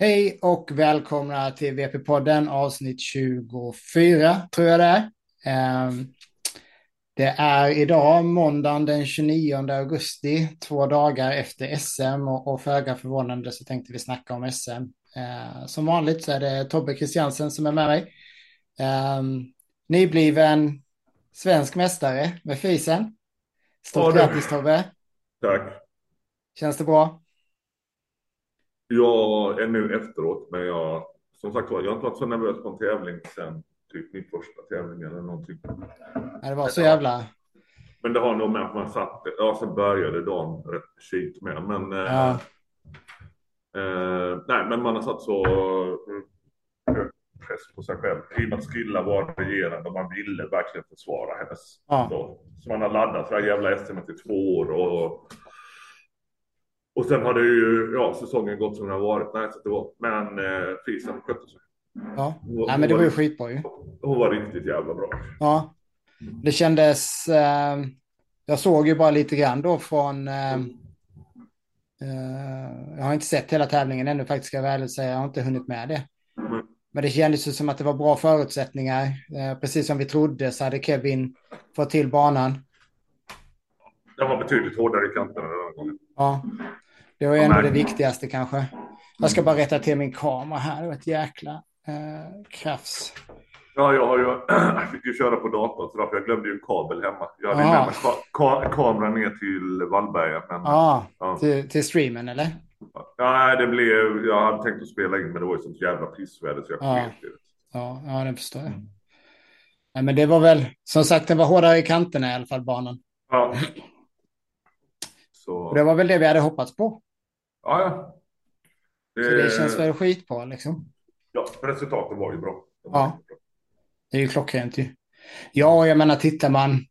Hej och välkomna till VP-podden avsnitt 24 tror jag det är. Ehm, det är idag måndagen den 29 augusti, två dagar efter SM och, föga förvånande så tänkte vi snacka om SM. Ehm, som vanligt så är det Tobbe Christiansen som är med mig. Ehm, nybliven svensk mästare med fisen. Stort grattis Tobbe. Tack. Känns det bra? Jag är nu efteråt, men jag, som sagt var, jag har inte varit så nervös på en tävling sen typ min första tävling eller någonting. Nej, det var så jävla... Men det har nog med att man satt, ja sen började dagen rätt shit med, men eh, ja. eh, nej, men man har satt så hög press på sig själv. I och med att Skilla var regerande och man ville verkligen försvara hennes. Ja. Så, så man har laddat för det här jävla SM i två år och och sen har det ju, ja, säsongen gått som den har varit. Nej, så det var, men eh, Fisen skötte sig. Ja, hon, Nej, men det var ju skitbra ju. Hon var riktigt jävla bra. Ja, det kändes, eh, jag såg ju bara lite grann då från, eh, eh, jag har inte sett hela tävlingen ännu faktiskt, ska jag väl säga, jag har inte hunnit med det. Mm. Men det kändes ju som att det var bra förutsättningar. Eh, precis som vi trodde så hade Kevin fått till banan. Den var betydligt hårdare i kanterna den här gången. Ja, det var ju ändå det viktigaste kanske. Jag ska bara rätta till min kamera här. Det var ett jäkla eh, krafs. Ja, jag, har ju, jag fick ju köra på datorn så därför jag glömde ju en kabel hemma. Jag hade med mig ka ka kameran ner till Vallberga. Men, ah, ja, till, till streamen eller? Ja, det blev, jag hade tänkt att spela in men det var ju sånt jävla pissväder så jag ja. sket Ja, ja, det förstår jag. Nej, men det var väl, som sagt, den var hårdare i kanterna i alla fall, banan. Ja. Så... det var väl det vi hade hoppats på. Ja, ja. Det... Så det känns väl skitbra liksom. Ja, resultatet var ju bra. Var ja, bra. det är ju klockrent ju. Ja, jag menar tittar man.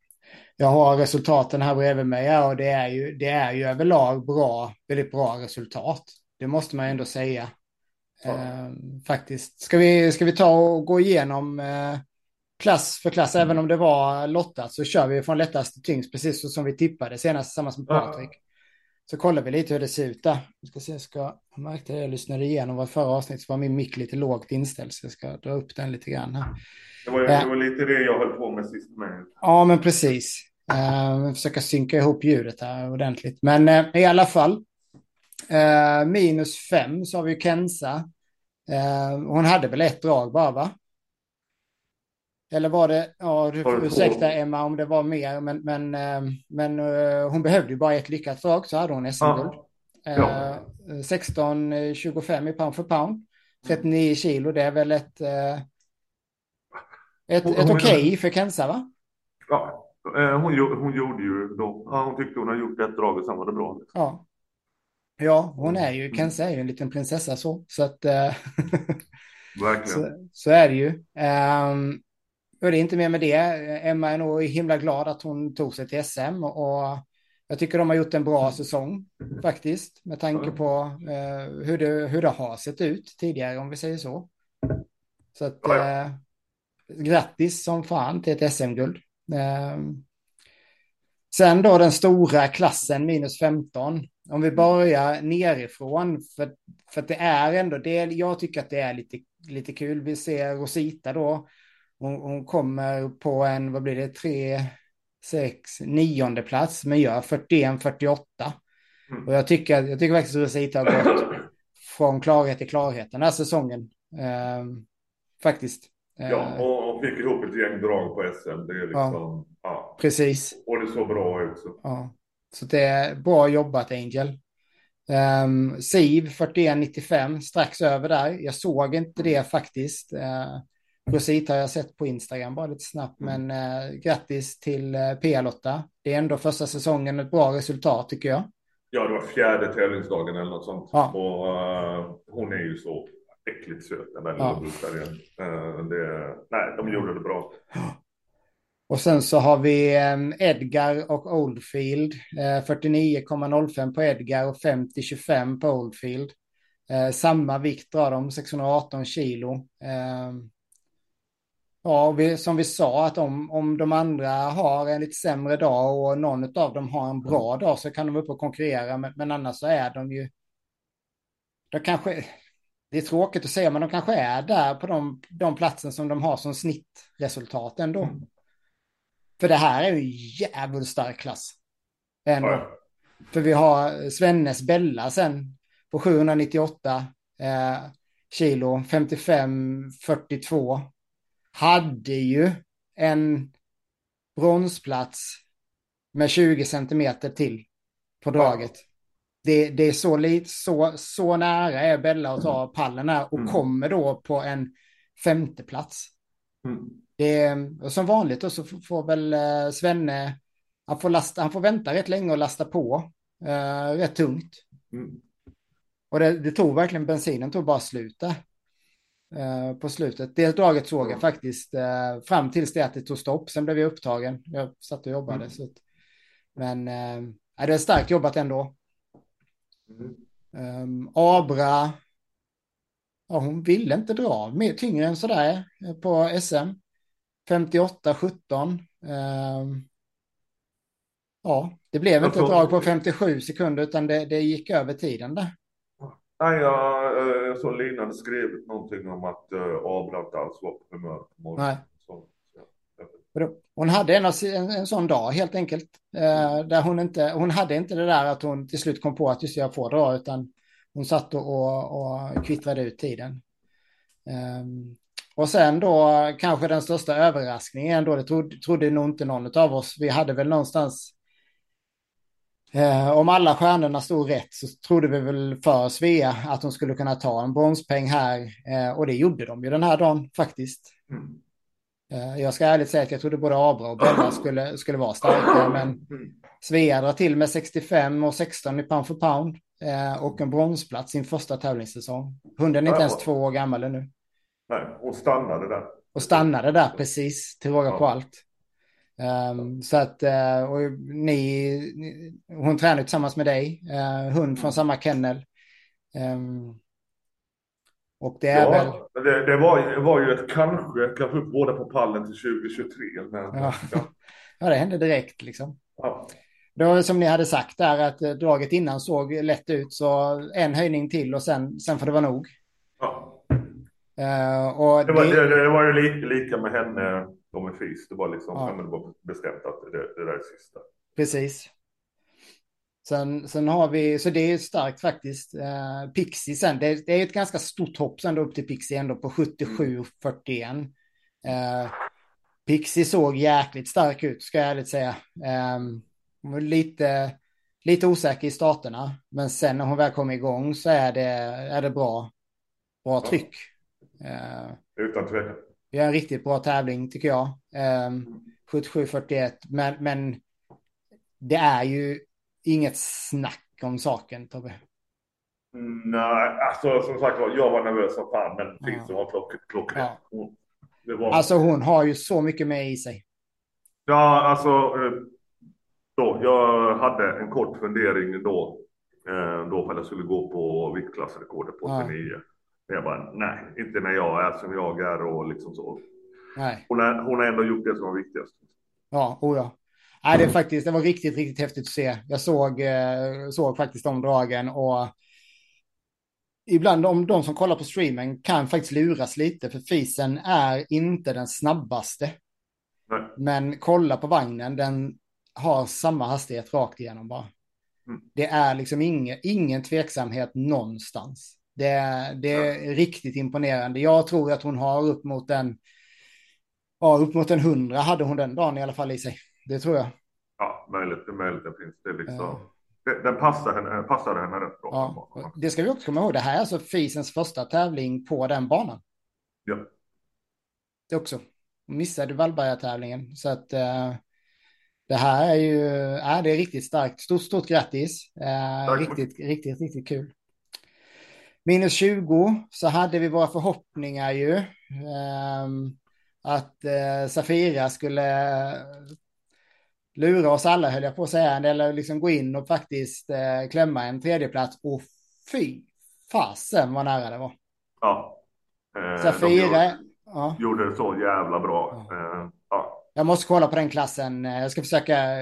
Jag har resultaten här bredvid mig och det är ju, det är ju överlag bra, väldigt bra resultat. Det måste man ändå säga. Ja. Eh, faktiskt. Ska vi, ska vi ta och gå igenom eh, klass för klass, även om det var lottat så kör vi från lättast till tyngst, precis som vi tippade senast tillsammans med Patrik. Så kollar vi lite hur det ser ut där. Jag ska se, jag, ska, jag märkte det, jag lyssnade igenom vad förra avsnittet var min mick lite lågt inställd så jag ska dra upp den lite grann här. Det var, det var lite det jag höll på med sist med. Ja, men precis. Uh, försöka synka ihop ljudet här ordentligt. Men uh, i alla fall. Uh, minus fem så har vi Kenza. Uh, hon hade väl ett drag bara va? Eller var det, ja, ursäkta Emma om det var mer, men, men, eh, men uh, hon behövde ju bara ett lyckat drag så hade hon SM-guld. Ja. Uh, 16,25 i pound för pound. 39 kilo, det är väl ett, ett, hon, ett okej okay för Kenza va? Ja, hon, hon gjorde ju då, ja, hon tyckte hon hade gjort ett drag och sen var det bra. Ja. Ja, hon är ju, mm. Kenza är ju en liten prinsessa så, så att... Verkligen. Så, så, är det ju. Um, och det är inte mer med det. Emma är nog himla glad att hon tog sig till SM och jag tycker de har gjort en bra säsong faktiskt med tanke på eh, hur, det, hur det har sett ut tidigare om vi säger så. Så att eh, grattis som fan till ett SM-guld. Eh, sen då den stora klassen minus 15. Om vi börjar nerifrån för, för det är ändå det. Jag tycker att det är lite, lite kul. Vi ser Rosita då hon, hon kommer på en, vad blir det, tre, sex, nionde plats men gör 41-48. Mm. Och jag tycker, jag tycker faktiskt att Rosita har gått från klarhet till klarhet den här säsongen. Eh, faktiskt. Ja, eh, och, och fick ihop ett gäng drag på SM. Det är liksom, ja, ja. Precis. Och det såg bra ut. Så. Ja. så det är bra jobbat Angel. Um, Siv 41-95, strax över där. Jag såg inte det faktiskt. Uh, Rosita har jag sett på Instagram bara lite snabbt, mm. men eh, grattis till eh, P-Lotta. Det är ändå första säsongen ett bra resultat tycker jag. Ja, det var fjärde tävlingsdagen eller något sånt. Ja. Och uh, hon är ju så äckligt söt, den där ja. uh, det, Nej, de gjorde det bra. Och sen så har vi um, Edgar och Oldfield. Uh, 49,05 på Edgar och 50,25 på Oldfield. Samma vikt drar de, 618 kilo. Ja, vi, som vi sa att om, om de andra har en lite sämre dag och någon av dem har en bra dag så kan de upp och konkurrera. Men, men annars så är de ju... De kanske... det är tråkigt att säga, men de kanske är där på de, de platsen som de har som snittresultat ändå. Mm. För det här är ju jävligt stark klass. Ändå. Ja. För vi har Svennes Bella sen på 798 eh, kilo, 55-42. Hade ju en bronsplats med 20 centimeter till på draget. Ja. Det, det, är så, lite, så, så nära är Bella att ta pallen här och mm. kommer då på en femte plats. Mm. Det är, som vanligt då så får väl eh, Svenne, han får, lasta, han får vänta rätt länge och lasta på eh, rätt tungt. Mm. Och det, det, tog verkligen, bensinen tog bara slut där. Eh, på slutet. Det draget såg jag faktiskt eh, fram tills det att det tog stopp. Sen blev jag upptagen. Jag satt och jobbade. Mm. Så men eh, det är starkt jobbat ändå. Mm. Um, Abra, ja, hon ville inte dra mer tyngre än sådär eh, på SM. 58-17. Um, ja, det blev inte ett drag på 57 sekunder utan det, det gick över tiden där. Nej, jag, eh, jag såg Lina hade skrivit någonting om att uh, Abra inte alls var på humör på morgonen. Nej. Så, ja. Hon hade en, en, en sån dag helt enkelt. Eh, där hon, inte, hon hade inte det där att hon till slut kom på att just jag får dra, utan hon satt och, och kvittrade ut tiden. Um, och sen då kanske den största överraskningen då, det trodde, trodde nog inte någon av oss. Vi hade väl någonstans, eh, om alla stjärnorna stod rätt så trodde vi väl för Svea att de skulle kunna ta en bronspeng här. Eh, och det gjorde de ju den här dagen faktiskt. Mm. Eh, jag ska ärligt säga att jag trodde både Abra och Bella skulle, skulle vara starka, men Svea drar till med 65 och 16 i pound for pound eh, och en bronsplats sin första tävlingssäsong. Hunden är inte ens två år gammal ännu. Nej, och stannade där. Och stannade där precis, till råga på allt. Um, så att, uh, och ni, hon tränar tillsammans med dig, uh, hund från samma kennel. Um, och det är ja, väl... det, det, var, det var ju ett kanske, kanske upp båda på pallen till 2023. Men, ja. ja. ja, det hände direkt liksom. Ja. Det var som ni hade sagt där att eh, draget innan såg lätt ut så en höjning till och sen, sen får det vara nog. Ja. Uh, och det, var, det, det, var ju lika, lika med henne och med FIS. Det var liksom ja. det var bestämt att det, det där är sista. Precis. Sen, sen har vi, så det är starkt faktiskt. Eh, Pixie sen, det, det, är ett ganska stort hopp sen då upp till Pixie ändå på 77-41. Eh, Pixie såg jäkligt stark ut, ska jag ärligt säga. Eh, lite, lite osäker i starterna, men sen när hon väl kommer igång så är det, är det bra, bra tryck. Eh, Utan tvekan. Vi har en riktigt bra tävling tycker jag. Eh, 77-41, men, men det är ju inget snack om saken, Tobbe. Nej, alltså som sagt var, jag var nervös som fan, men Fizzo ja. var klockren. Ja. Var... Alltså hon har ju så mycket med i sig. Ja, alltså. Eh, då, jag hade en kort fundering då. Eh, då för att jag skulle gå på viktklassrekordet på 89. Ja. Jag bara, nej, inte när jag är som jag är och liksom så. Nej. Hon, är, hon har ändå gjort det som var viktigast. Ja, oh ja. Nej, det, faktiskt, det var riktigt, riktigt häftigt att se. Jag såg, eh, såg faktiskt de dragen och ibland de, de som kollar på streamen kan faktiskt luras lite för fisen är inte den snabbaste. Nej. Men kolla på vagnen, den har samma hastighet rakt igenom bara. Mm. Det är liksom ingen, ingen tveksamhet någonstans. Det, det är riktigt imponerande. Jag tror att hon har upp mot en, ja, upp mot en hundra hade hon den dagen i alla fall i sig. Det tror jag. Ja, möjligt. Det är möjligt. Det finns det liksom. Det, den passar henne, passade henne rätt bra. Ja, det ska vi också komma ihåg. Det här är alltså Fisens första tävling på den banan. Ja. Det också. Missade Vallberga-tävlingen. Så att uh, det här är ju, äh, det är riktigt starkt. Stort, stort grattis. Uh, riktigt, riktigt, riktigt kul. Minus 20 så hade vi våra förhoppningar ju. Um, att uh, Safira skulle lura oss alla höll jag på att säga, eller liksom gå in och faktiskt eh, klämma en tredjeplats. Och fy fasen vad nära det var. Ja. Eh, Safira. De gjorde, ja. gjorde det så jävla bra. Ja. Eh, ja. Jag måste kolla på den klassen. Jag ska försöka,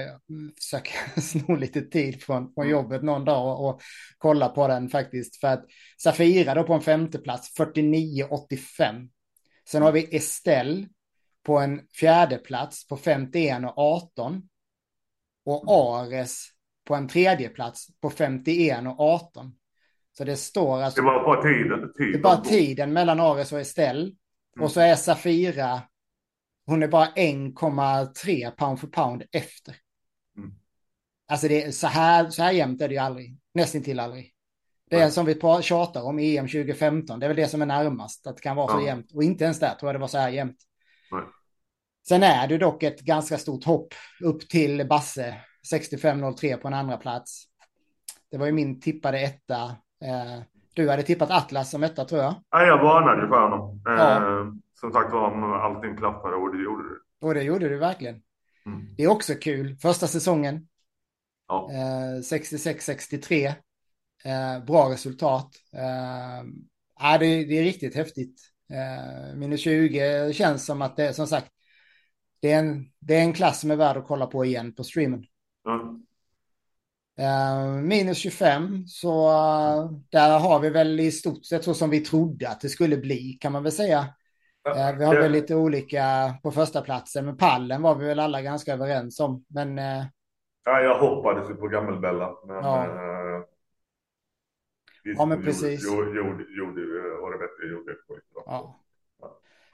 försöka sno lite tid från, från mm. jobbet någon dag och, och, kolla på den faktiskt. För att Safira då på en femteplats, 49,85. Sen har vi Estelle på en fjärde plats på 51 och 18. Och Ares på en tredje plats på 51 och 18. Så det står alltså... Det var bara tiden. tiden. Det är bara tiden mellan Ares och Estelle. Mm. Och så är Safira, hon är bara 1,3 pound för pound efter. Mm. Alltså det är så här, så här jämnt är det ju aldrig. Nästintill aldrig. Det är Nej. som vi tjatar om i EM 2015. Det är väl det som är närmast. Att det kan vara så ja. jämnt. Och inte ens där tror jag det var så här jämnt. Sen är det dock ett ganska stort hopp upp till Basse. 65.03 på en andra plats. Det var ju min tippade etta. Eh, du hade tippat Atlas som etta tror jag. Ja, jag varnade ju för honom. Ja. Eh, som sagt var, om allting klaffade och det gjorde det. Och det gjorde du verkligen. Mm. Det är också kul. Första säsongen. Ja. Eh, 66-63. Eh, bra resultat. Eh, det, det, är riktigt häftigt. Eh, minus 20 känns som att det, som sagt, det är, en, det är en klass som är värd att kolla på igen på streamen. Mm. Uh, minus 25, så uh, där har vi väl i stort sett så som vi trodde att det skulle bli, kan man väl säga. Uh, vi har väl lite olika på första platsen, men pallen var vi väl alla ganska överens om. Men, ja, jag hoppades ju på Gammelbella, men... Ja. ja, men precis. Gjorde, gjorde, gjorde, och Rebecka gjorde ett. Ja.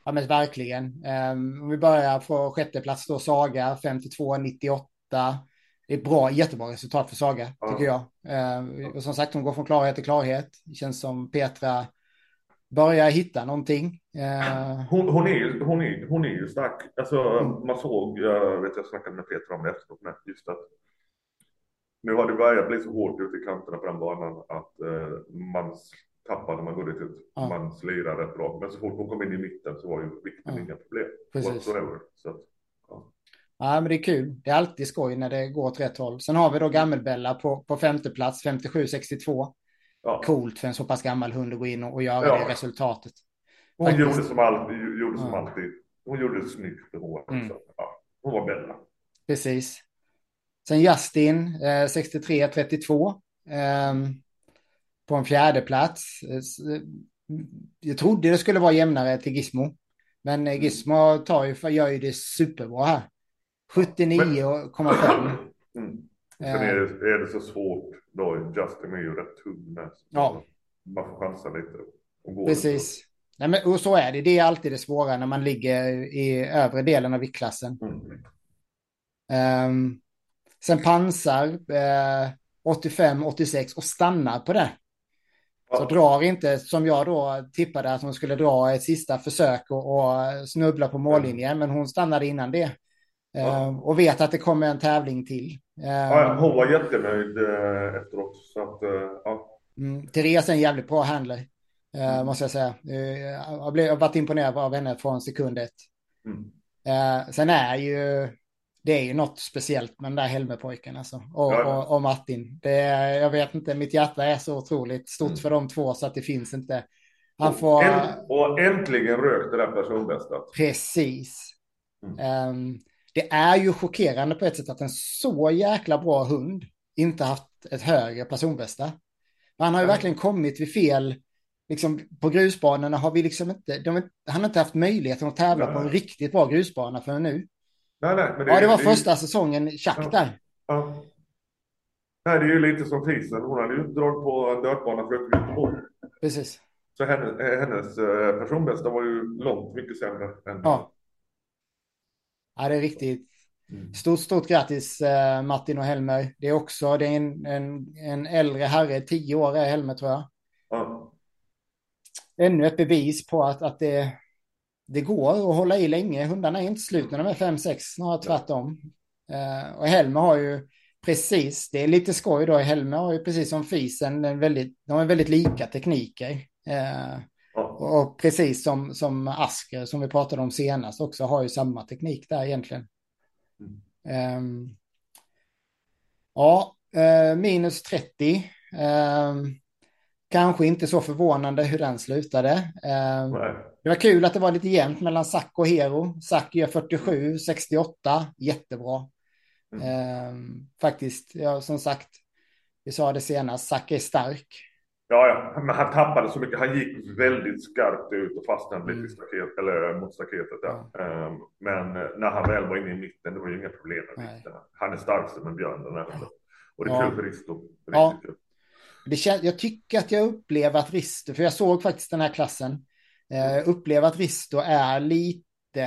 Ja men verkligen. Um, om vi börjar på sjätte plats då Saga 52-98. Det är bra, jättebra resultat för Saga ja. tycker jag. Uh, och som sagt hon går från klarhet till klarhet. Det känns som Petra börjar hitta någonting. Uh, hon, hon, är, hon, är, hon är ju stark. Alltså, mm. Man såg, jag vet jag snackade med Petra om det efteråt, just att nu har det börjat bli så hårt ute i kanterna på den banan att uh, man tappar när man går dit ut. Ja. Man slirar rätt bra. Men så fort hon kom in i mitten så var ju vikten ja. inga problem. Precis. Så att, ja. Ja, men det är kul. Det är alltid skoj när det går åt rätt håll. Sen har vi då Gammelbella på, på femte plats, 57-62. Ja. Coolt för en så pass gammal hund att gå in och, och göra ja. det resultatet. Hon Faktiskt. gjorde som, all, gjorde som ja. alltid. Hon gjorde det snyggt. Hon, mm. ja, hon var Bella. Precis. Sen Justin, eh, 63-32. Um, på en fjärde plats. Jag trodde det skulle vara jämnare till Gizmo. Men mm. Gizmo tar ju, gör ju det superbra här. 79,5. Mm. Sen är det, är det så svårt då. Justin är ju rätt tung med. Ja. Man får chansa lite. Precis. Nej, men, och så är det. Det är alltid det svåra när man ligger i övre delen av viktklassen. Mm. Um, sen pansar eh, 85-86 och stannar på det. Så drar inte, som jag då tippade att hon skulle dra ett sista försök och, och snubbla på mållinjen, men hon stannade innan det. Ja. Uh, och vet att det kommer en tävling till. Uh, ja, hon var jättenöjd uh, efteråt. Så att, ja. Mm, Therese är en jävligt bra handler, mm. måste jag säga. jag, blev, jag har varit imponerad av henne från sekund ett. Mm. sen är ju det är ju något speciellt med den där Helmepojken alltså. Och, ja. och, och, Martin. Det är, jag vet inte, mitt hjärta är så otroligt stort mm. för de två så att det finns inte. Han får... Och äntligen rökte det där personbästat. Precis. Mm. Um, det är ju chockerande på ett sätt att en så jäkla bra hund inte haft ett högre personbästa. Han har ju mm. verkligen kommit vid fel, liksom på grusbanorna har vi liksom inte, de, han har inte haft möjligheten att tävla på en riktigt bra grusbana förrän nu. Nej, nej, det, ja, det var det, första säsongen Chuck ja. Ja. Nej, det är ju lite som Tisen. Hon hade ju dragit på en dörtbana för Göteborg. Precis. Så hennes, hennes eh, personbästa var ju långt mycket sämre än... Ja. Ja, det är riktigt. Mm. Stort, stort grattis eh, Martin och Helmer. Det är också det är en, en, en äldre herre, tio år är Helmer tror jag. Ja. Ännu ett bevis på att, att det, det går att hålla i länge. Hundarna är inte slut när de är 5-6, snarare tvärtom. Uh, och Helmer har ju precis, det är lite skoj då, Helmer har ju precis som Fisen, en väldigt, de har väldigt lika tekniker. Uh, och, precis som, som Asker, som vi pratade om senast, också har ju samma teknik där egentligen. Mm. Um, ja, uh, minus 30. Um, kanske inte så förvånande hur den slutade. Eh, det var kul att det var lite jämnt mellan Zack och Hero. Zack gör 47, 68, jättebra. Mm. Faktiskt, ja, som sagt, vi sa det senast, Zack är stark. Ja, ja, men han tappade så mycket. Han gick väldigt skarpt ut och fastnade lite mm. staket, eller mot staketet. Ja. Um, men när han väl var inne i mitten, det var ju inga problem med. Han är starkast med Björn den här Och det är ja. kul för Risto. Ja. Det kän- jag tycker att jag upplever att Risto, för jag såg faktiskt den här klassen, uh, upplever att Risto är lite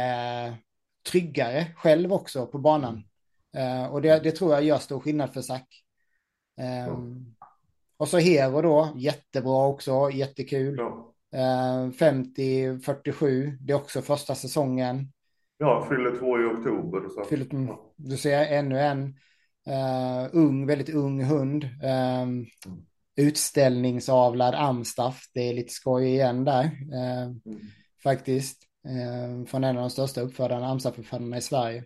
tryggare själv också på banan. Uh, och det, det, tror jag gör stor skillnad för Zack. Um, och så Hero då, jättebra också, jättekul. Ja. Uh, 50-47, det är också första säsongen. Ja, fyller två i oktober. Så. Fyller, du ser ännu en uh, ung, väldigt ung hund. Um. Utställningsavlad Amstaff, det är lite skoj igen där. Uh, mm. Faktiskt. Uh, från en av de största uppfödarna, Amstaff-uppfödarna i Sverige.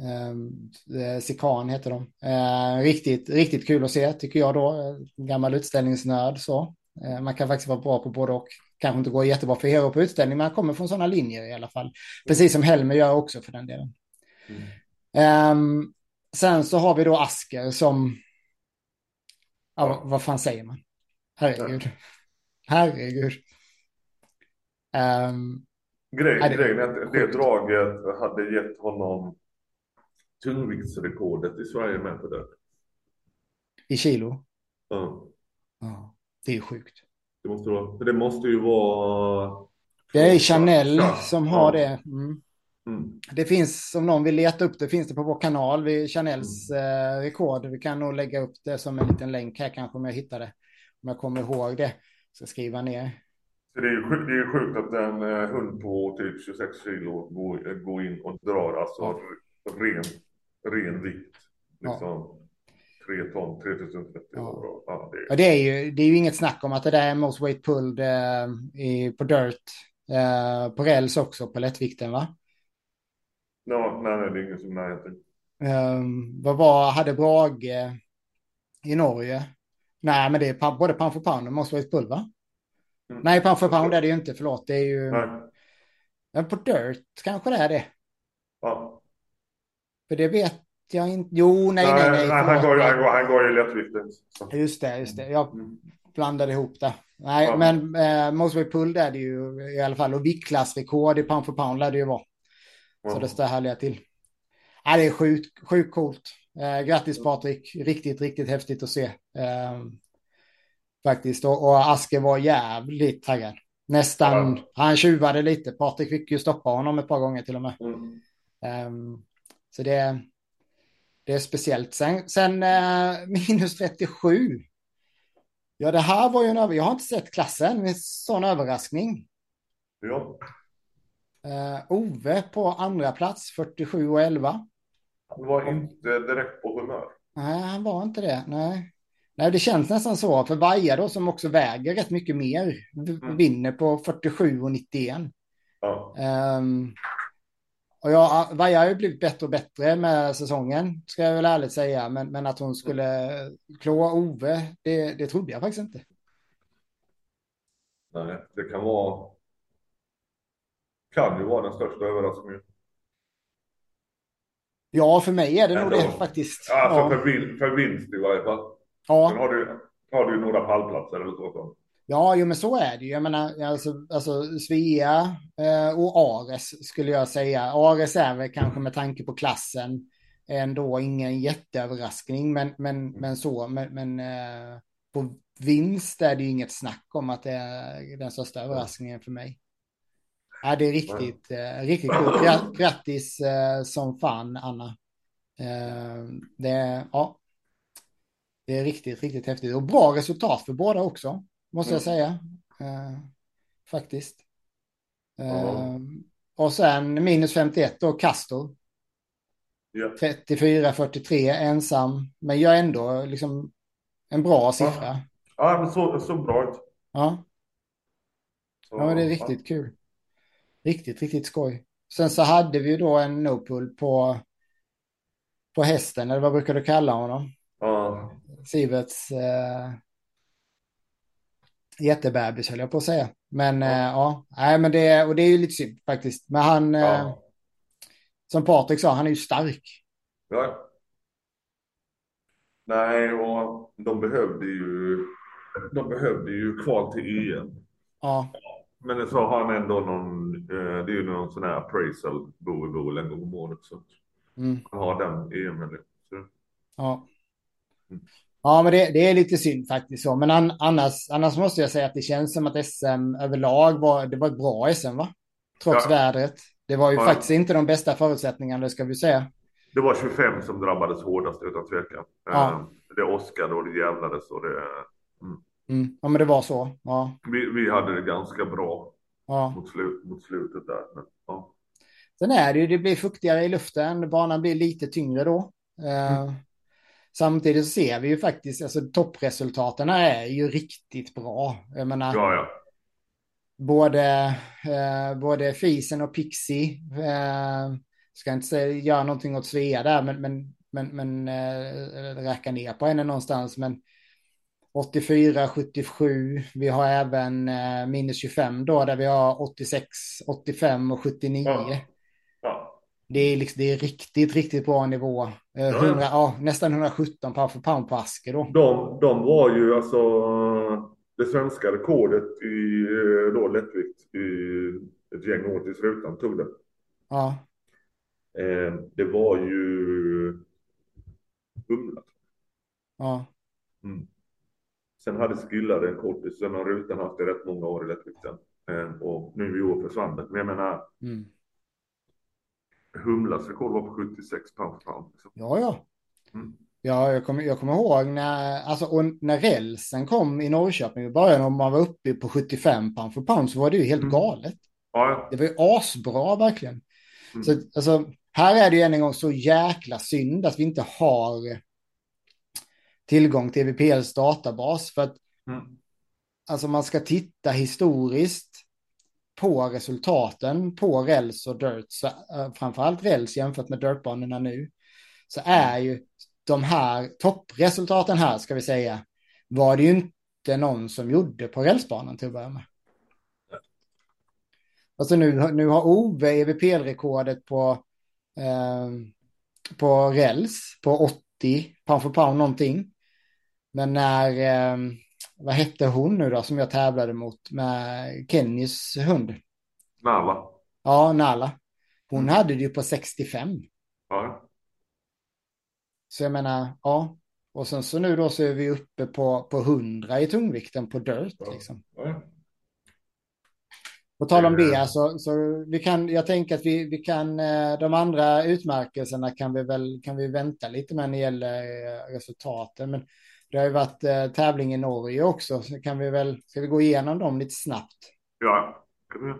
Eh, Sikan heter de. Eh, riktigt, riktigt kul att se tycker jag då. Gammal utställningsnörd så. Eh, man kan faktiskt vara bra på både och. Kanske inte gå jättebra för Hero på utställning, men han kommer från sådana linjer i alla fall. Precis som Helmer gör också för den delen. Mm. Um, sen så har vi då Asker som... Ja, vad fan säger man? Herregud. Herregud. Um, Grej, det, grejen är att det draget hade gett honom tungviktsrekordet i Sverige med på det. I kilo? Ja. ja. Det är sjukt. Det måste, vara, det måste ju vara... Det är Chanel ja. som har det. Mm. Mm. Det finns, om någon vill leta upp det, finns det på vår kanal vid Chanels mm. eh, rekord. Vi kan nog lägga upp det som en liten länk här kanske om jag hittar det. Om jag kommer ihåg det. Så skriva ner. Så det är ju det är sjukt att en eh, hund på typ 26 kilo går, går in och drar alltså ja. ren ren vikt. Liksom. 3 ton, 3030 ja. ja, det, är... det, är ju, det är ju inget snack om att det där är most weight pulled eh, i, på dirt. Eh, på räls också, på lättvikten va? Ja, nej, nej, det är ingen som närheten. Um, vad var, hade Brage i Norge? Nej, men det är både pound for pound och most weight pulled va? Mm. Nej, pound for pound är det ju inte, förlåt. Det är ju... Nej. Men på dirt kanske det är det. Ja. För det vet jag inte. Jo, nej, nej, nej. nej han, går, han, går, han går i lättvikten. Just det, just det. Jag mm. blandade ihop det. Nej, ja. men eh, Mosway Pull är det ju i alla fall. Och viktklassrekord i pound for pound lär det ju vara. Ja. Så det står härliga till. Ja, det är sjukt, sjukt coolt. Eh, grattis Patrik. Riktigt, riktigt häftigt att se. Eh, faktiskt. Och, och Aske var jävligt taggad. Nästan, ja. han tjuvade lite. Patrik fick ju stoppa honom ett par gånger till och med. Mm. Um, så det, det är speciellt. Sen, sen eh, minus 37. Ja, det här var ju en över... Jag har inte sett klassen. En sån överraskning. Ja. Uh, Ove på andra plats, 47 och 11. Han var inte direkt på humör. Nej, han var inte det. Nej. Nej, det känns nästan så. För Vaja då, som också väger rätt mycket mer, mm. vinner på 47 och 91. Ja. Um, och jag, Vaja har ju blivit bättre och bättre med säsongen, ska jag väl ärligt säga. Men, men att hon skulle klå Ove, det, det trodde jag faktiskt inte. Nej, det kan vara... Kan ju vara den största överraskningen. Ja, för mig är det nog det faktiskt. Alltså ja. För, vinst, för vinst i varje fall. Ja. Sen har du, har du några pallplatser eller så. Ja, jo, men så är det ju. Jag menar, alltså, alltså Svea eh, och Ares skulle jag säga. Ares är väl kanske med tanke på klassen ändå ingen jätteöverraskning, men, men, men så. Men, men eh, på vinst är det ju inget snack om att det är den största överraskningen för mig. Ja, det är riktigt, eh, riktigt coolt. Grattis eh, som fan, Anna. Eh, det, ja, det är riktigt, riktigt häftigt. Och bra resultat för båda också måste jag säga. Uh, faktiskt. Uh, och sen minus 51 då, Castor. Yeah. 34-43 ensam, men gör ändå liksom en bra siffra. Ja, ja men så, så bra ut. Ja. Ja, det är riktigt ja. kul. Riktigt, riktigt skoj. Sen så hade vi då en no-pull på, på hästen, eller vad brukar du kalla honom? Ja. Siverts eh, jättebebis höll jag på att säga. Men ja, eh, ja nej, men det, och det är ju lite synd faktiskt. Men han, ja. eh, som Patrik sa, han är ju stark. Ja. Nej, och de behövde ju, de behövde ju kval till EM. Ja. Men så har han ändå någon, eh, det är ju någon sån här appraisal bo i bo en gång om året. Så mm. han har den EM eller så. Ja. Mm. Ja, men det, det, är lite synd faktiskt så. Men an, annars, annars måste jag säga att det känns som att SM överlag var, det var ett bra SM va? Trots ja. vädret. Det var ju ja. faktiskt inte de bästa förutsättningarna, det ska vi säga. Det var 25 som drabbades hårdast utan tvekan. Ja. Eh, det åskade och det jävlades och det... Mm. Mm. Ja, men det var så. Ja. Vi, vi hade det ganska bra ja. mot, slut, mot slutet där. Men, ja. Sen är det ju, det blir fuktigare i luften, banan blir lite tyngre då. Eh, mm. Samtidigt så ser vi ju faktiskt, alltså toppresultaten är ju riktigt bra. Jag menar, ja, ja. Både, eh, både Fisen och Pixie, eh, ska inte säga, göra någonting åt Svea där, men, men, men, men eh, räcka ner på henne någonstans. Men 84, 77, vi har även eh, minus 25 då, där vi har 86, 85 och 79. Ja. Ja. Det, är liksom, det är riktigt, riktigt bra nivå. 100, ja. nästan 117 pound för pound på Asker då. De, de var ju alltså det svenska rekordet i eh, då lättvikt i ett gäng år tills rutan tog det. Ja. Eh, det var ju Humla. Ja. Mm. Sen hade Skillare en kortis, sen har rutan haft det rätt många år i lättvikten. Eh, och nu i år försvann det. Men jag menar, mm. Humlas rekord var på 76 pound pound. Liksom. Ja, ja. Mm. Ja, jag kommer, jag kommer ihåg när, alltså, och när rälsen kom i Norrköping i början och man var uppe på 75 pound för pound så var det ju helt mm. galet. Ja, Det var ju asbra verkligen. Mm. Så alltså, här är det ju än en gång så jäkla synd att vi inte har tillgång till EVPLs databas. För att mm. alltså man ska titta historiskt på resultaten på räls och dirt, så, eh, framförallt räls jämfört med dirtbanorna nu, så är ju de här toppresultaten här, ska vi säga, var det ju inte någon som gjorde på rälsbanan till att börja med. Alltså nu, nu har Ove EVP-rekordet på, eh, på räls på 80 pound för pound någonting. Men när, eh, vad hette hon nu då som jag tävlade mot med Kennys hund? Nala. Ja, Nala. Hon mm. hade det ju på 65. Ja. Så jag menar, ja. Och sen så nu då så är vi uppe på, på 100 i tungvikten på dirt ja. liksom. Ja. På tal om det, alltså, så vi kan, jag tänker att vi, vi kan, eh, de andra utmärkelserna kan vi väl, kan vi vänta lite med när det gäller eh, resultaten. Men det har ju varit eh, tävling i Norge också, så kan vi väl, ska vi gå igenom dem lite snabbt? Ja, kan vi.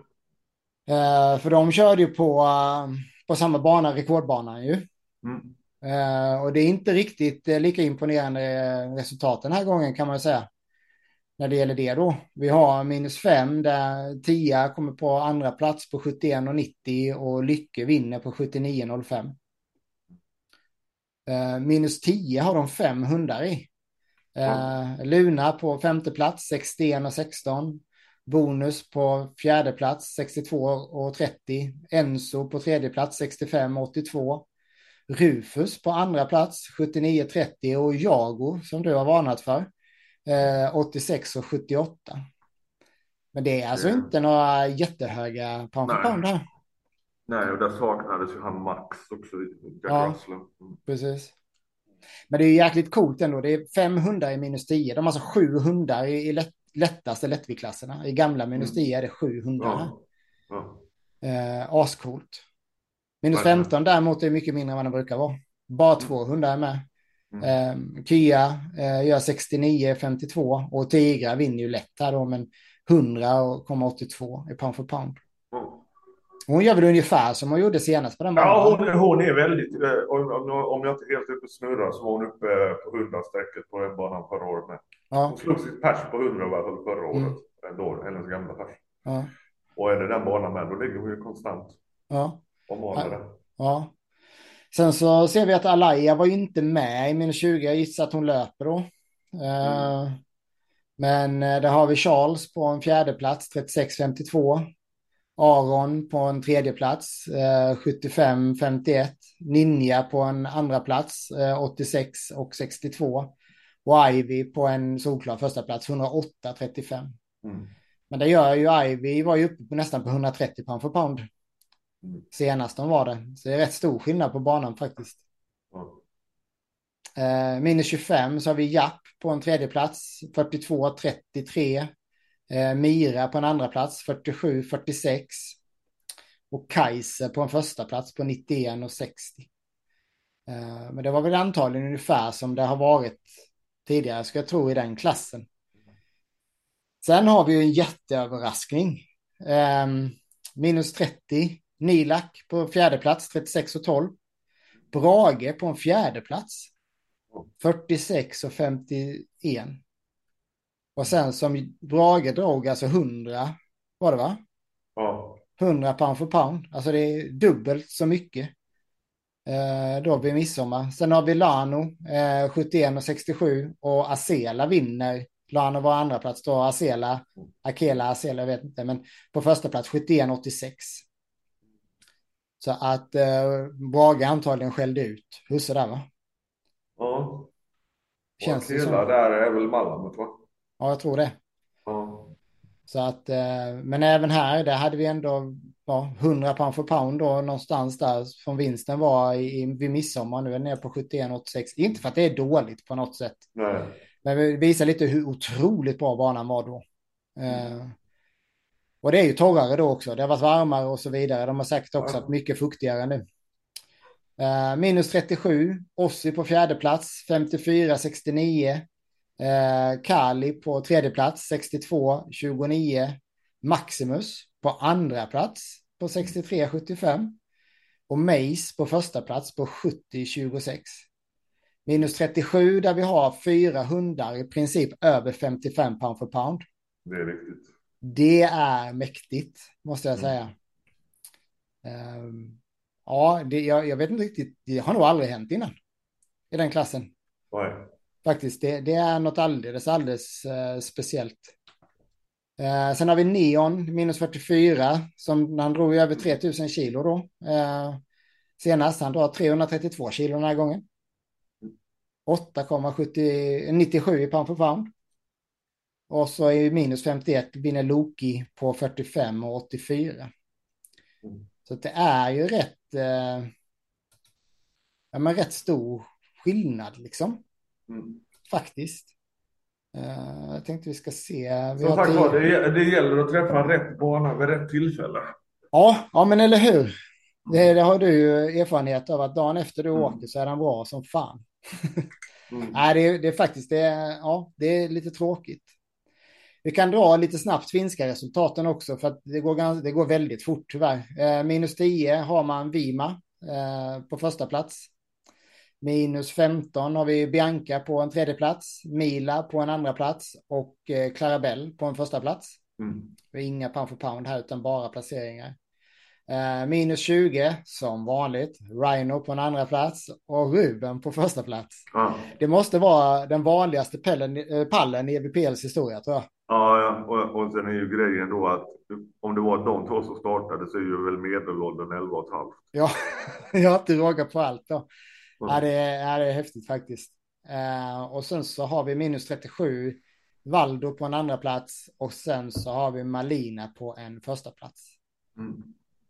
Eh, för de körde ju på, på samma bana, rekordbanan ju. Mm. Eh, och det är inte riktigt eh, lika imponerande resultat den här gången kan man säga. När det gäller det då. Vi har minus fem där Tia kommer på andra plats på 71,90 och Lycke vinner på 79,05. Eh, minus 10 har de fem hundar i. Mm. Luna på femte plats 61,16. Bonus på fjärde plats 62,30. Enso på tredje plats 65,82. Rufus på andra plats 79-30 och Jago som du har varnat för eh, 86 och 78. Men det är alltså mm. inte några jättehöga pound här. Nej, och där saknades ju han Max också. ja, mm. precis. Men det är jäkligt coolt ändå. Det är 500 i minus 10. De har alltså 700 i, i lätt, lättaste lättviktsklasserna. I gamla minus 10 mm. är det 700 ja. Ja. Eh, ascoolt. Minus 15 däremot är mycket mindre än vad det brukar vara. Bara mm. två hundar är med. Mm. Eh, Kia eh, gör 69,52 och Tigra vinner ju lätt här då, men 100,82 i pound for pound. Mm. Hon gör väl ungefär som hon gjorde senast på den banan? Ja, hon, hon är väldigt, eh, om, om jag inte helt uppe snurrar så var hon uppe på 100-strecket på den banan förra året med. Ja. Hon slog sitt pers på 100 i förra året, mm. ändå, hennes gamla pers. Ja. Och är det den banan med, då ligger hon ju konstant. Ja. Ja. ja. Sen så ser vi att Alaya var inte med i minus 20. Jag gissar att hon löper då. Mm. Uh, Men där har vi Charles på en fjärde plats 36-52. Aron på en tredje plats, eh, 75-51. Ninja på en andra plats, eh, 86 och 62. Och Ivy på en solklar första plats 108-35. Mm. Men det gör ju Ivy var ju uppe på nästan på 130 pound för pound. Mm. Senast de var det. Så det är rätt stor skillnad på banan faktiskt. Mm. Eh, minus 25 så har vi Japp på en tredje plats 42-33. Eh, Mira på en andra plats 47-46. Och Kaiser på en första plats på 91 och 60. Eh, men det var väl antagligen ungefär som det har varit tidigare, ska jag tro, i den klassen. Sen har vi ju en jätteöverraskning. Eh, minus 30. Nilak på fjärde plats 36 och 12. Brage på en fjärde plats 46 och 51. Och sen som Brage drog alltså 100 var det va? Ja. 100 pound för pound. Alltså det är dubbelt så mycket. Eh, då vid midsommar. Sen har vi Lano eh, 71 och 67 och Acela vinner. Lano var andra plats då, Acela, Akela, Acela, jag vet inte, men på första plats 71 86. Så att eh, Brage antagligen skällde ut Husse där va? Ja. Känns och Akela där är väl Malamut va? Ja, jag tror det. Ja. Så att, eh, men även här, där hade vi ändå ja, 100 pound för pound då någonstans där som vinsten var i, vid midsommar. Nu är den nere på 71,86. Inte för att det är dåligt på något sätt. Nej. Men det visar lite hur otroligt bra banan var då. Mm. Eh, och det är ju torrare då också. Det har varit varmare och så vidare. De har säkert också haft mycket fuktigare nu. Eh, minus 37, Ossi på fjärde plats, 54-69. Eh, Kali på tredje plats 62, 29. Maximus på andra plats på 63, 75. Och Mace på första plats på 70, 26. Minus 37 där vi har fyra hundar i princip över 55 pound för pound. Det är riktigt. Det är mäktigt, måste jag mm. säga. Um, ja, det, jag, jag, vet inte riktigt. Det har nog aldrig hänt innan. I den klassen. Nej. Faktiskt, det, det är något alldeles, alldeles eh, speciellt. Eh, sen har vi Neon, minus 44, som han drog över 3000 kilo då. Eh, senast, han drar 332 kilo den här gången. 8,97 i pound for pound. Och så är minus 51 vinner Loki på 45 och 84. Mm. Så det är ju rätt, eh, ja, men rätt stor skillnad liksom. Mm. Faktiskt. Uh, jag tänkte vi ska se. Vi Som sagt var, det, det gäller att träffa rätt bana vid rätt tillfälle. Ja, ja men eller hur. Det, det har du ju erfarenhet av att dagen efter du mm. åker så är den bra som fan. mm. Nej, det, det, är faktiskt det, ja, det är lite tråkigt. Vi kan dra lite snabbt finska resultaten också för att det går, ganska, det går väldigt fort tyvärr. Eh, minus 10 har man Vima eh, på första plats. Minus 15 har vi Bianca på en tredje plats, Mila på en andra plats och eh, Clarabelle på en första plats. Mm. Inga pound för pound här utan bara placeringar. Eh, minus 20 som vanligt, Rhino på en andra plats och Ruben på första plats. Ja. Det måste vara den vanligaste pallen, eh, pallen i EVPLs historia tror jag. Ja, ja. Och, och sen är ju grejen då att om det var de två som startade så är ju väl medelåldern 11 och ett halvt. Ja, jag har inte rågat på allt då. Ja, det, är, det är häftigt faktiskt. Uh, och sen så har vi minus 37, Valdo på en andra plats och sen så har vi Malina på en första plats. Mm.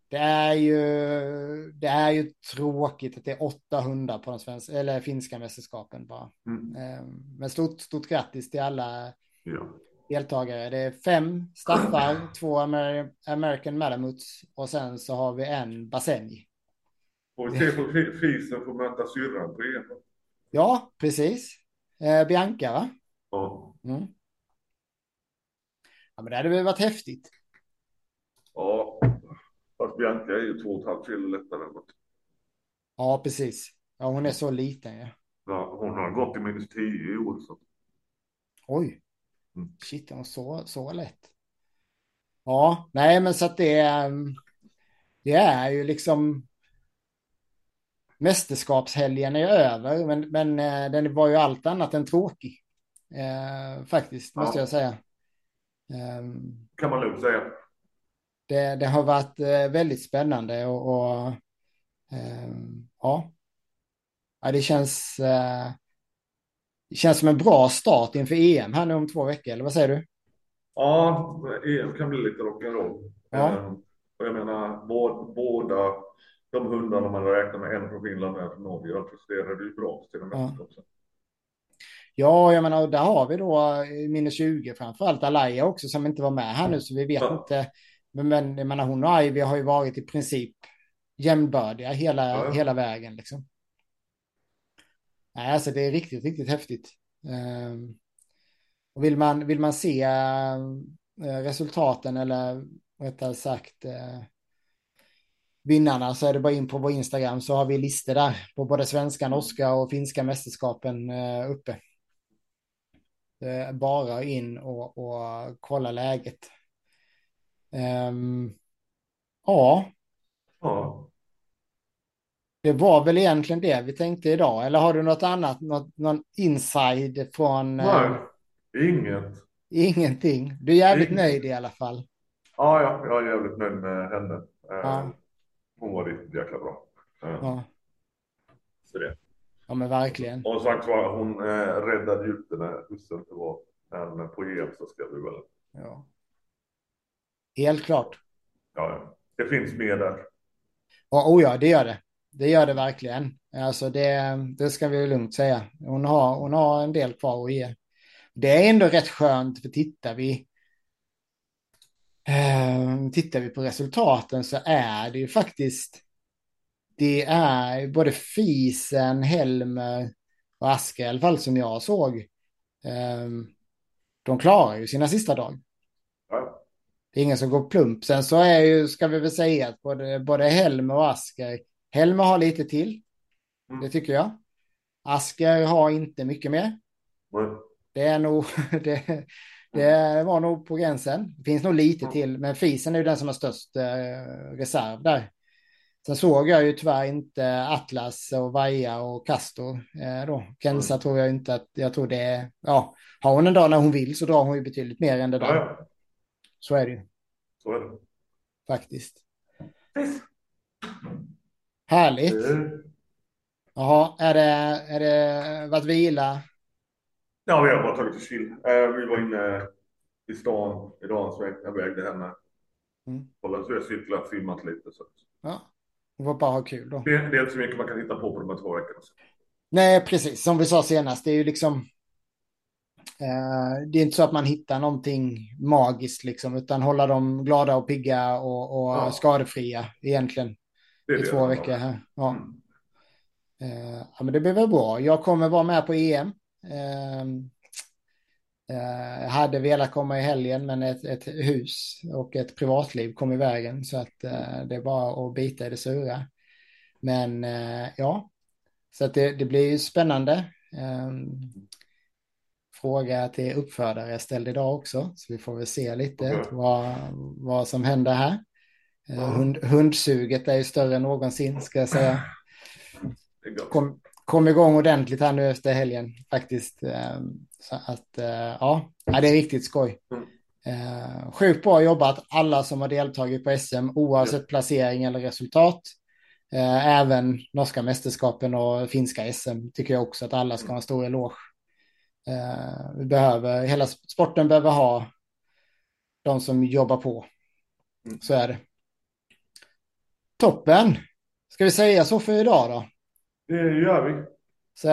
Det är ju, det är ju tråkigt att det är 800 på de svenska, eller finska mästerskapen bara. Mm. Uh, men stort, stort grattis till alla ja. deltagare. Det är fem staffar, två Amer American Malamuts och sen så har vi en bassäng. Och se på Fisen får möta syrran på EM. Ja, precis. Eh, Bianca, va? Ja. Mm. Ja, men det hade väl varit häftigt. Ja, fast Bianca är ju två och ett halvt kilo lättare än Ja, precis. Ja, hon är så liten. Ja. ja hon har gått i minus 10 i år. Så. Oj. Mm. Shit, hon så, så lätt. Ja, nej, men så att det är. Mm, det är ju liksom mästerskapshelgen är över, men, men eh, den var ju allt annat än tråkig. eh, faktiskt, måste ja. jag säga. Um, kan man lugnt säga. Det, det, har varit eh, väldigt spännande och, och eh, ja. ja, det känns, eh, det känns som en bra start inför EM här nu om två veckor, eller vad säger du? Ja, EM kan bli lite rock'n'roll. Ja. Eh, och jag menar, båda de hundarna man räknar med, en från Finland och en från Norge, de presterade ju bra till de ja. också. Ja, jag menar, där har vi då minus 20 framförallt Alaya också som inte var med här nu, så vi vet ja. inte. Men jag menar, hon och Ivy har ju varit i princip jämnbördiga hela, ja. hela vägen liksom. Nej, alltså det är riktigt, riktigt häftigt. Um, och vill man, vill man se uh, resultaten eller rättare sagt uh, vinnarna så är det bara in på vår Instagram så har vi listor där på både svenska, norska och finska mästerskapen uh, uppe. bara in och, och kolla läget. Um, ja. Ja. Det var väl egentligen det vi tänkte idag. Eller har du något annat, något, någon inside från? Nej, eh, inget. Ingenting. Du är jävligt inget. nöjd i alla fall. Ja, ja, jag är jävligt nöjd med henne. Eh, ja. Hon var riktigt jäkla bra. Ja. Så det. Ja, men verkligen. Och sagt var, hon eh, räddade ut den när husse inte var. Men på EM så ska vi väl. Ja. Helt klart. Ja, det finns mer där. Ja, oh ja, det gör det. Det gör det verkligen. Alltså det, det ska vi lugnt säga. Hon har, hon har en del kvar att ge. Det är ändå rätt skönt, för tittar vi eh, tittar vi på resultaten så är det ju faktiskt det är både Fisen, Helmer och Aske i alla fall som jag såg. Eh, de klarar ju sina sista dag. Det är ingen som går plump. Sen så är ju, ska vi väl säga att både, både Helmer och Asker, Helmer har lite till. Mm. Det tycker jag. Asker har inte mycket mer. Mm. Det är nog, det, det var nog på gränsen. Det finns nog lite till, men Fisen är ju den som har störst eh, reserv där. Sen såg jag ju tyvärr inte Atlas och Vaja och Castor eh, då. Kenza mm. tror jag inte att, jag tror det är, ja, har hon en dag när hon vill så drar hon ju betydligt mer än det där. Ja, så är det ju. Så är det. Faktiskt. Härligt. Mm. Jaha, är det, är det varit vila? Ja, vi har bara tagit det chill. Uh, vi var inne i stan idag sväng. Jag vägde henne. Mm. Så jag cyklat, simmat lite. Så. Ja, det var bara kul då. Det, det är inte så mycket man kan hitta på på de här två veckorna. Nej, precis. Som vi sa senast, det är ju liksom Eh, det är inte så att man hittar någonting magiskt liksom, utan hålla dem glada och pigga och, och ja. skadefria egentligen. Det I två veckor här. Ja. Mm. Uh, ja, men det blir väl bra. Jag kommer vara med på EM. Uh, uh, hade velat komma i helgen, men ett, ett hus och ett privatliv kom i vägen. Så att uh, det är bara att bita i det sura. Men ja, så att det, det blir spännande. Um, fråga till uppfödare ställd idag också. Så vi får väl se lite vad, vad som händer här. Hund, hundsuget är ju större än någonsin ska jag säga. Kom, kom igång ordentligt här nu efter helgen faktiskt. Ehm, så att eh, ja, det är riktigt skoj. Mm. Eh, sjukt bra jobbat alla som har deltagit på SM oavsett placering eller resultat. Även norska mästerskapen och finska SM tycker jag också att alla ska ha en stor eloge. Vi behöver, hela sporten behöver ha de som jobbar på. Mm. Så är det. Toppen. Ska vi säga så för idag då? Det gör vi. Så,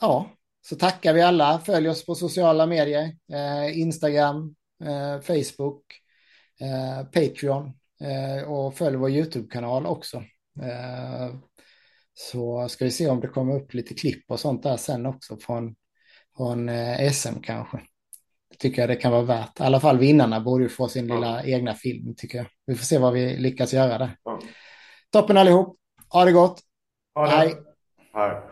ja, så tackar vi alla. Följ oss på sociala medier. Eh, Instagram, eh, Facebook, eh, Patreon eh, och följ vår YouTube-kanal också. Eh, så ska vi se om det kommer upp lite klipp och sånt där sen också från, från eh, SM kanske. Tycker jag det kan vara värt. I alla fall vinnarna borde ju få sin ja. lilla egna film tycker jag. Vi får se vad vi lyckas göra där. Ja. Toppen allihop. Ha det gott. Ha det. Hej. Hej.